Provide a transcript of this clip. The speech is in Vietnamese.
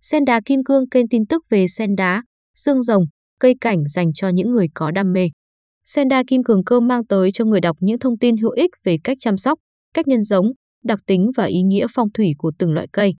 Sen đá kim cương kênh tin tức về sen đá, xương rồng, cây cảnh dành cho những người có đam mê. Sen đá kim cường cơ mang tới cho người đọc những thông tin hữu ích về cách chăm sóc, cách nhân giống, đặc tính và ý nghĩa phong thủy của từng loại cây.